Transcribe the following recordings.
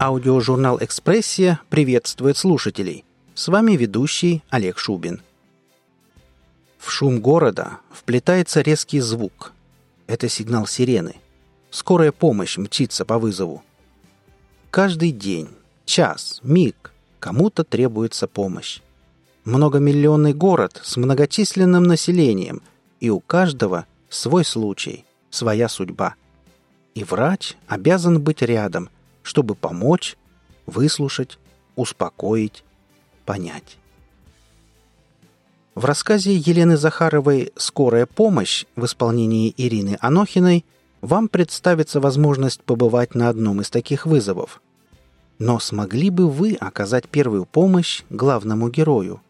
Аудиожурнал «Экспрессия» приветствует слушателей. С вами ведущий Олег Шубин. В шум города вплетается резкий звук. Это сигнал сирены. Скорая помощь мчится по вызову. Каждый день, час, миг кому-то требуется помощь. Многомиллионный город с многочисленным населением, и у каждого свой случай, своя судьба. И врач обязан быть рядом – чтобы помочь, выслушать, успокоить, понять. В рассказе Елены Захаровой «Скорая помощь» в исполнении Ирины Анохиной вам представится возможность побывать на одном из таких вызовов. Но смогли бы вы оказать первую помощь главному герою?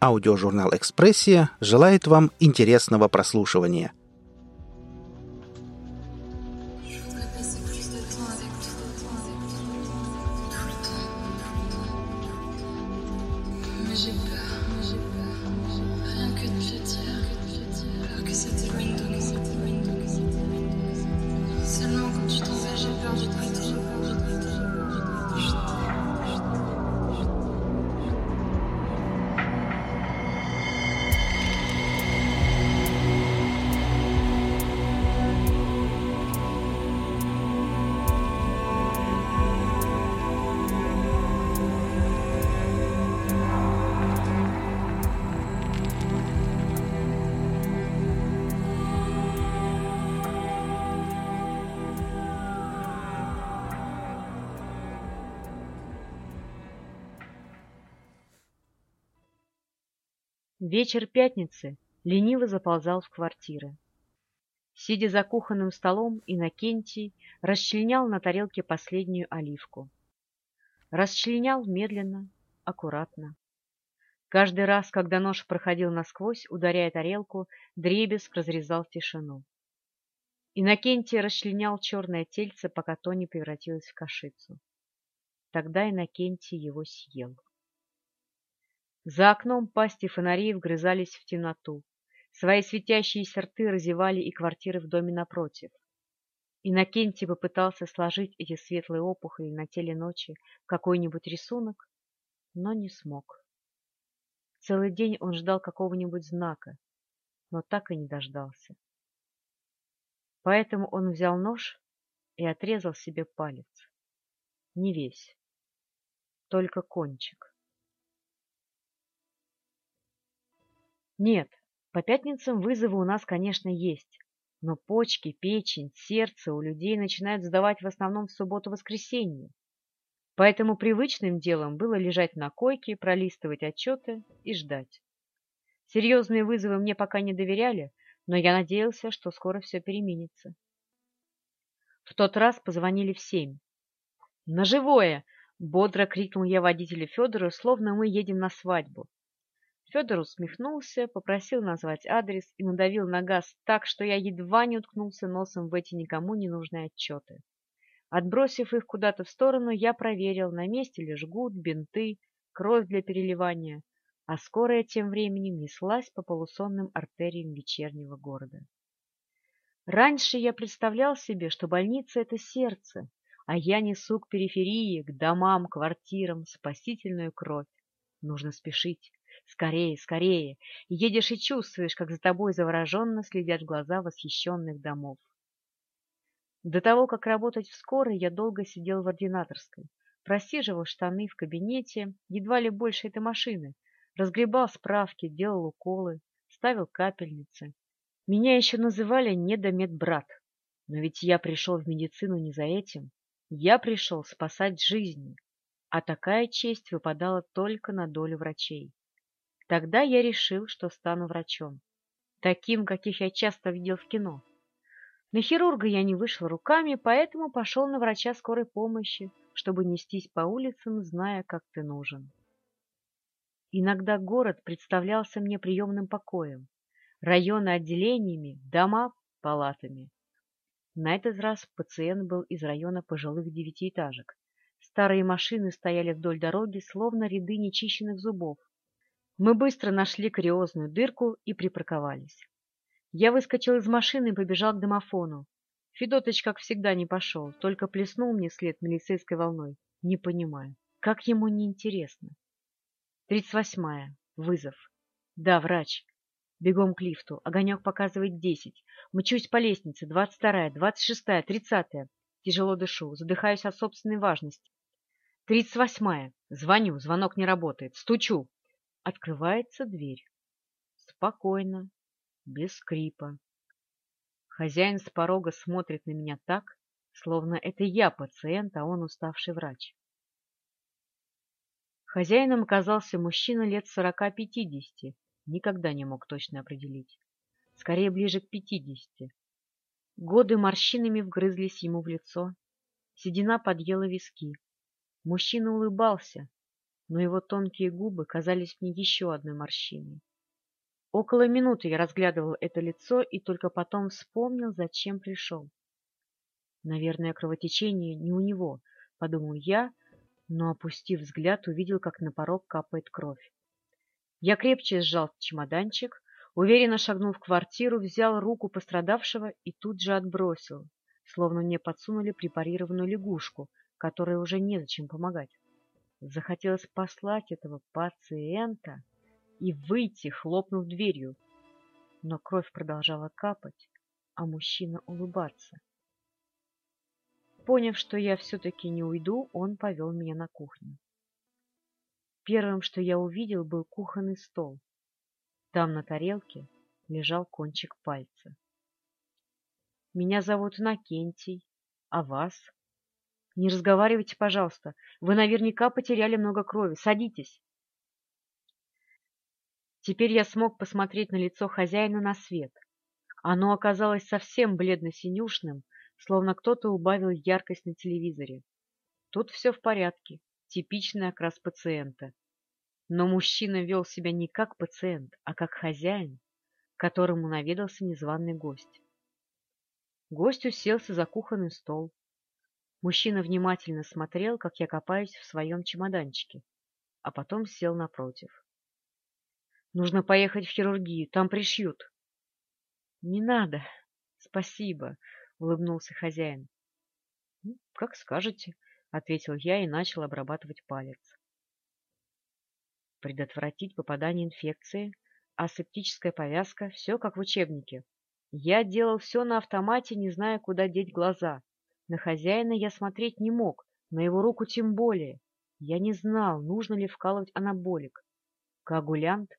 Аудиожурнал «Экспрессия» желает вам интересного прослушивания – Вечер пятницы лениво заползал в квартиры. Сидя за кухонным столом, Иннокентий расчленял на тарелке последнюю оливку. Расчленял медленно, аккуратно. Каждый раз, когда нож проходил насквозь, ударяя тарелку, дребезг разрезал тишину. Иннокентий расчленял черное тельце, пока то не превратилось в кашицу. Тогда Иннокентий его съел. За окном пасти фонарей вгрызались в темноту. Свои светящиеся рты разевали и квартиры в доме напротив. Иннокентий попытался сложить эти светлые опухоли на теле ночи в какой-нибудь рисунок, но не смог. Целый день он ждал какого-нибудь знака, но так и не дождался. Поэтому он взял нож и отрезал себе палец. Не весь, только кончик. Нет, по пятницам вызовы у нас, конечно, есть. Но почки, печень, сердце у людей начинают сдавать в основном в субботу-воскресенье. Поэтому привычным делом было лежать на койке, пролистывать отчеты и ждать. Серьезные вызовы мне пока не доверяли, но я надеялся, что скоро все переменится. В тот раз позвонили в семь. «На живое!» — бодро крикнул я водителю Федору, словно мы едем на свадьбу. Федор усмехнулся, попросил назвать адрес и надавил на газ так, что я едва не уткнулся носом в эти никому не нужные отчеты. Отбросив их куда-то в сторону, я проверил, на месте ли жгут, бинты, кровь для переливания, а скорая тем временем неслась по полусонным артериям вечернего города. Раньше я представлял себе, что больница — это сердце, а я несу к периферии, к домам, квартирам спасительную кровь. Нужно спешить. Скорее, скорее! Едешь и чувствуешь, как за тобой завороженно следят глаза восхищенных домов. До того, как работать в скорой, я долго сидел в ординаторской, просиживал штаны в кабинете, едва ли больше этой машины, разгребал справки, делал уколы, ставил капельницы. Меня еще называли недомедбрат, но ведь я пришел в медицину не за этим. Я пришел спасать жизни, а такая честь выпадала только на долю врачей. Тогда я решил, что стану врачом. Таким, каких я часто видел в кино. На хирурга я не вышел руками, поэтому пошел на врача скорой помощи, чтобы нестись по улицам, зная, как ты нужен. Иногда город представлялся мне приемным покоем, районы отделениями, дома палатами. На этот раз пациент был из района пожилых девятиэтажек. Старые машины стояли вдоль дороги, словно ряды нечищенных зубов. Мы быстро нашли кариозную дырку и припарковались. Я выскочил из машины и побежал к домофону. Федотыч, как всегда, не пошел, только плеснул мне след милицейской волной. Не понимаю, как ему не интересно. Тридцать восьмая. Вызов. Да, врач. Бегом к лифту. Огонек показывает десять. Мчусь по лестнице. Двадцать вторая, двадцать шестая, тридцатая. Тяжело дышу, задыхаюсь от собственной важности. Тридцать восьмая. Звоню, звонок не работает. Стучу. Открывается дверь. Спокойно, без скрипа. Хозяин с порога смотрит на меня так, словно это я пациент, а он уставший врач. Хозяином оказался мужчина лет сорока-пятидесяти, никогда не мог точно определить. Скорее, ближе к пятидесяти. Годы морщинами вгрызлись ему в лицо, седина подъела виски. Мужчина улыбался, но его тонкие губы казались мне еще одной морщиной. Около минуты я разглядывал это лицо и только потом вспомнил, зачем пришел. Наверное, кровотечение не у него, подумал я, но, опустив взгляд, увидел, как на порог капает кровь. Я крепче сжал чемоданчик, уверенно шагнул в квартиру, взял руку пострадавшего и тут же отбросил, словно мне подсунули препарированную лягушку, которой уже незачем помогать. Захотелось послать этого пациента и выйти, хлопнув дверью. Но кровь продолжала капать, а мужчина улыбаться. Поняв, что я все-таки не уйду, он повел меня на кухню. Первым, что я увидел, был кухонный стол. Там на тарелке лежал кончик пальца. «Меня зовут Накентий. А вас?» «Не разговаривайте, пожалуйста. Вы наверняка потеряли много крови. Садитесь». Теперь я смог посмотреть на лицо хозяина на свет. Оно оказалось совсем бледно-синюшным, словно кто-то убавил яркость на телевизоре. Тут все в порядке, типичный окрас пациента. Но мужчина вел себя не как пациент, а как хозяин, которому наведался незваный гость. Гость уселся за кухонный стол. Мужчина внимательно смотрел, как я копаюсь в своем чемоданчике, а потом сел напротив. Нужно поехать в хирургию, там пришьют. — Не надо, спасибо, — улыбнулся хозяин. «Ну, — Как скажете, — ответил я и начал обрабатывать палец. Предотвратить попадание инфекции, асептическая повязка — все как в учебнике. Я делал все на автомате, не зная, куда деть глаза. На хозяина я смотреть не мог, на его руку тем более. Я не знал, нужно ли вкалывать анаболик. Коагулянт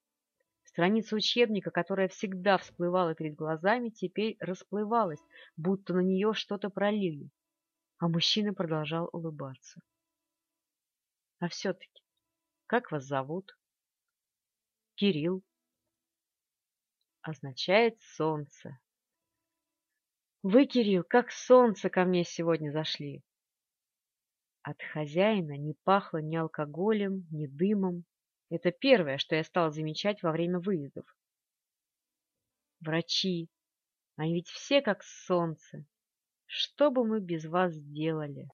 Страница учебника, которая всегда всплывала перед глазами, теперь расплывалась, будто на нее что-то пролили. А мужчина продолжал улыбаться. — А все-таки, как вас зовут? — Кирилл. — Означает солнце. — Вы, Кирилл, как солнце ко мне сегодня зашли. От хозяина не пахло ни алкоголем, ни дымом, это первое, что я стал замечать во время выездов. Врачи, они ведь все как солнце. Что бы мы без вас сделали?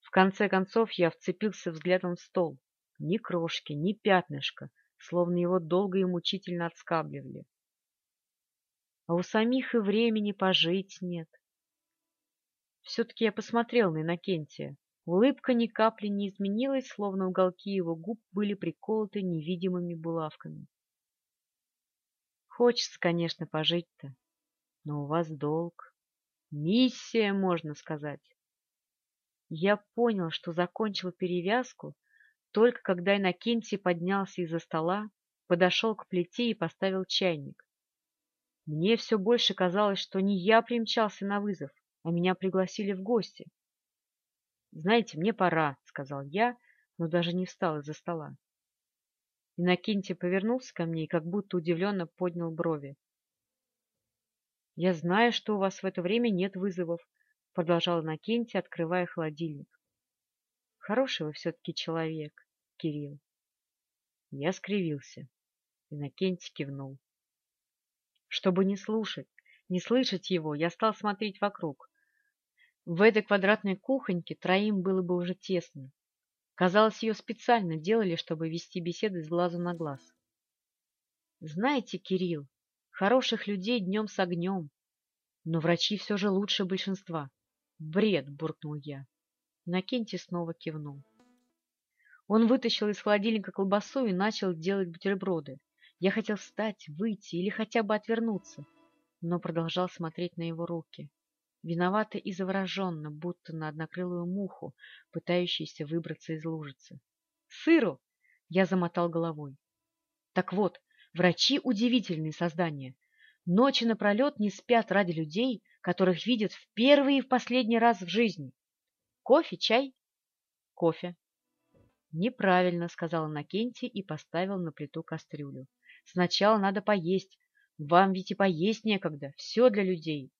В конце концов я вцепился взглядом в стол. Ни крошки, ни пятнышка, словно его долго и мучительно отскабливали. А у самих и времени пожить нет. Все-таки я посмотрел на Иннокентия. Улыбка ни капли не изменилась, словно уголки его губ были приколоты невидимыми булавками. Хочется, конечно, пожить-то, но у вас долг. Миссия, можно сказать. Я понял, что закончил перевязку, только когда Иннокентий поднялся из-за стола, подошел к плите и поставил чайник. Мне все больше казалось, что не я примчался на вызов, а меня пригласили в гости. «Знаете, мне пора», — сказал я, но даже не встал из-за стола. Иннокентий повернулся ко мне и как будто удивленно поднял брови. «Я знаю, что у вас в это время нет вызовов», — продолжал Иннокентий, открывая холодильник. «Хороший вы все-таки человек, Кирилл». Я скривился. Иннокентий кивнул. Чтобы не слушать, не слышать его, я стал смотреть вокруг. В этой квадратной кухоньке троим было бы уже тесно. Казалось, ее специально делали, чтобы вести беседы с глазу на глаз. Знаете, Кирилл, хороших людей днем с огнем. Но врачи все же лучше большинства. Бред, буркнул я. Накенти снова кивнул. Он вытащил из холодильника колбасу и начал делать бутерброды. Я хотел встать, выйти или хотя бы отвернуться, но продолжал смотреть на его руки. Виновато и завороженно, будто на однокрылую муху, пытающуюся выбраться из лужицы. «Сыру!» — я замотал головой. Так вот, врачи — удивительные создания. Ночи напролет не спят ради людей, которых видят в первый и в последний раз в жизни. Кофе, чай? Кофе. Неправильно, сказала Накенти и поставил на плиту кастрюлю. Сначала надо поесть. Вам ведь и поесть некогда. Все для людей.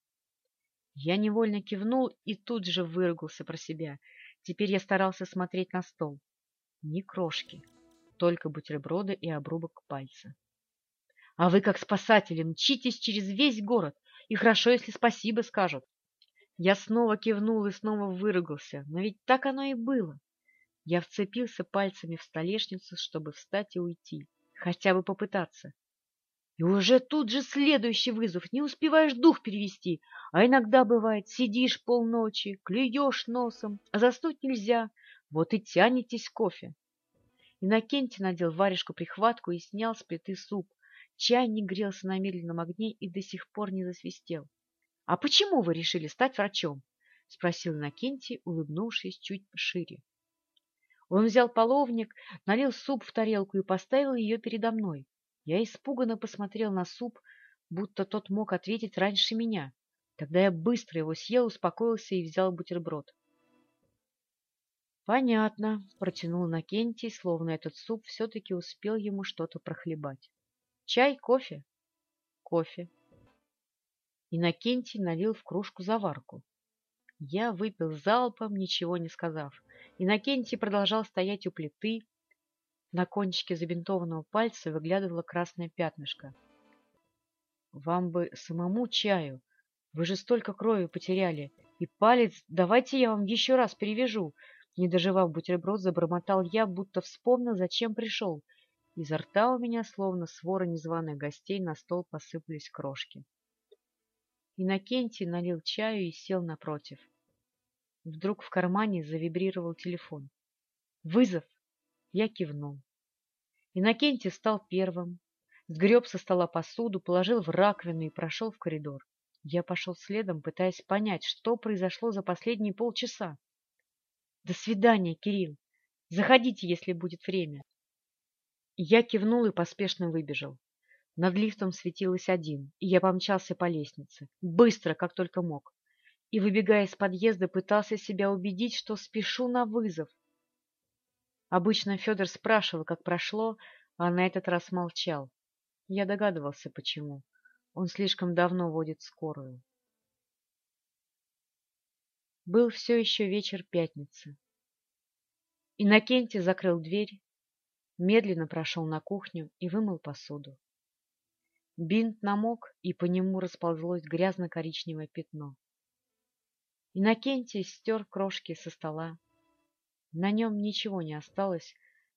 Я невольно кивнул и тут же выругался про себя. Теперь я старался смотреть на стол. Ни крошки только бутерброды и обрубок пальца. А вы, как спасатели, мчитесь через весь город, и хорошо, если спасибо скажут. Я снова кивнул и снова выругался, но ведь так оно и было. Я вцепился пальцами в столешницу, чтобы встать и уйти, хотя бы попытаться. И уже тут же следующий вызов, не успеваешь дух перевести, а иногда бывает, сидишь полночи, клюешь носом, а заснуть нельзя, вот и тянетесь кофе. Иннокентий надел варежку-прихватку и снял с плиты суп. Чайник грелся на медленном огне и до сих пор не засвистел. — А почему вы решили стать врачом? — спросил Иннокентий, улыбнувшись чуть шире. Он взял половник, налил суп в тарелку и поставил ее передо мной. Я испуганно посмотрел на суп, будто тот мог ответить раньше меня. Тогда я быстро его съел, успокоился и взял бутерброд. Понятно, протянул Накентий, словно этот суп все-таки успел ему что-то прохлебать. Чай, кофе? Кофе. Иннокентий налил в кружку заварку. Я выпил залпом, ничего не сказав. Иннокентий продолжал стоять у плиты. На кончике забинтованного пальца выглядывало красное пятнышко. «Вам бы самому чаю. Вы же столько крови потеряли. И палец давайте я вам еще раз перевяжу. Не доживав бутерброд, забормотал я, будто вспомнил, зачем пришел. Изо рта у меня, словно свора незваных гостей, на стол посыпались крошки. Иннокентий налил чаю и сел напротив. Вдруг в кармане завибрировал телефон. «Вызов!» Я кивнул. Иннокентий стал первым, сгреб со стола посуду, положил в раковину и прошел в коридор. Я пошел следом, пытаясь понять, что произошло за последние полчаса. До свидания, Кирилл. Заходите, если будет время. Я кивнул и поспешно выбежал. Над лифтом светилось один, и я помчался по лестнице, быстро, как только мог. И, выбегая из подъезда, пытался себя убедить, что спешу на вызов. Обычно Федор спрашивал, как прошло, а на этот раз молчал. Я догадывался, почему. Он слишком давно водит скорую. Был все еще вечер пятницы. Иннокентий закрыл дверь, медленно прошел на кухню и вымыл посуду. Бинт намок, и по нему расползлось грязно-коричневое пятно. Иннокентий стер крошки со стола. На нем ничего не осталось,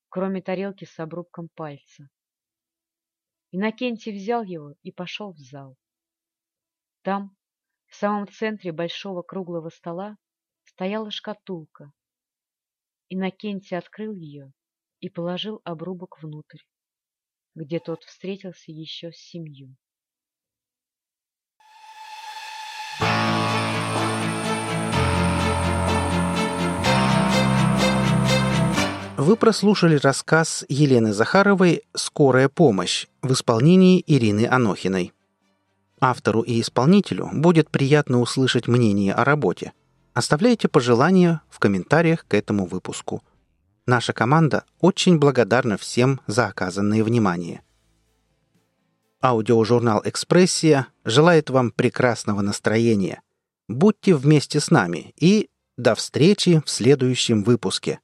кроме тарелки с обрубком пальца. Иннокентий взял его и пошел в зал. Там, в самом центре большого круглого стола стояла шкатулка. Иннокентий открыл ее и положил обрубок внутрь, где тот встретился еще с семью. Вы прослушали рассказ Елены Захаровой «Скорая помощь» в исполнении Ирины Анохиной. Автору и исполнителю будет приятно услышать мнение о работе. Оставляйте пожелания в комментариях к этому выпуску. Наша команда очень благодарна всем за оказанное внимание. Аудиожурнал «Экспрессия» желает вам прекрасного настроения. Будьте вместе с нами и до встречи в следующем выпуске.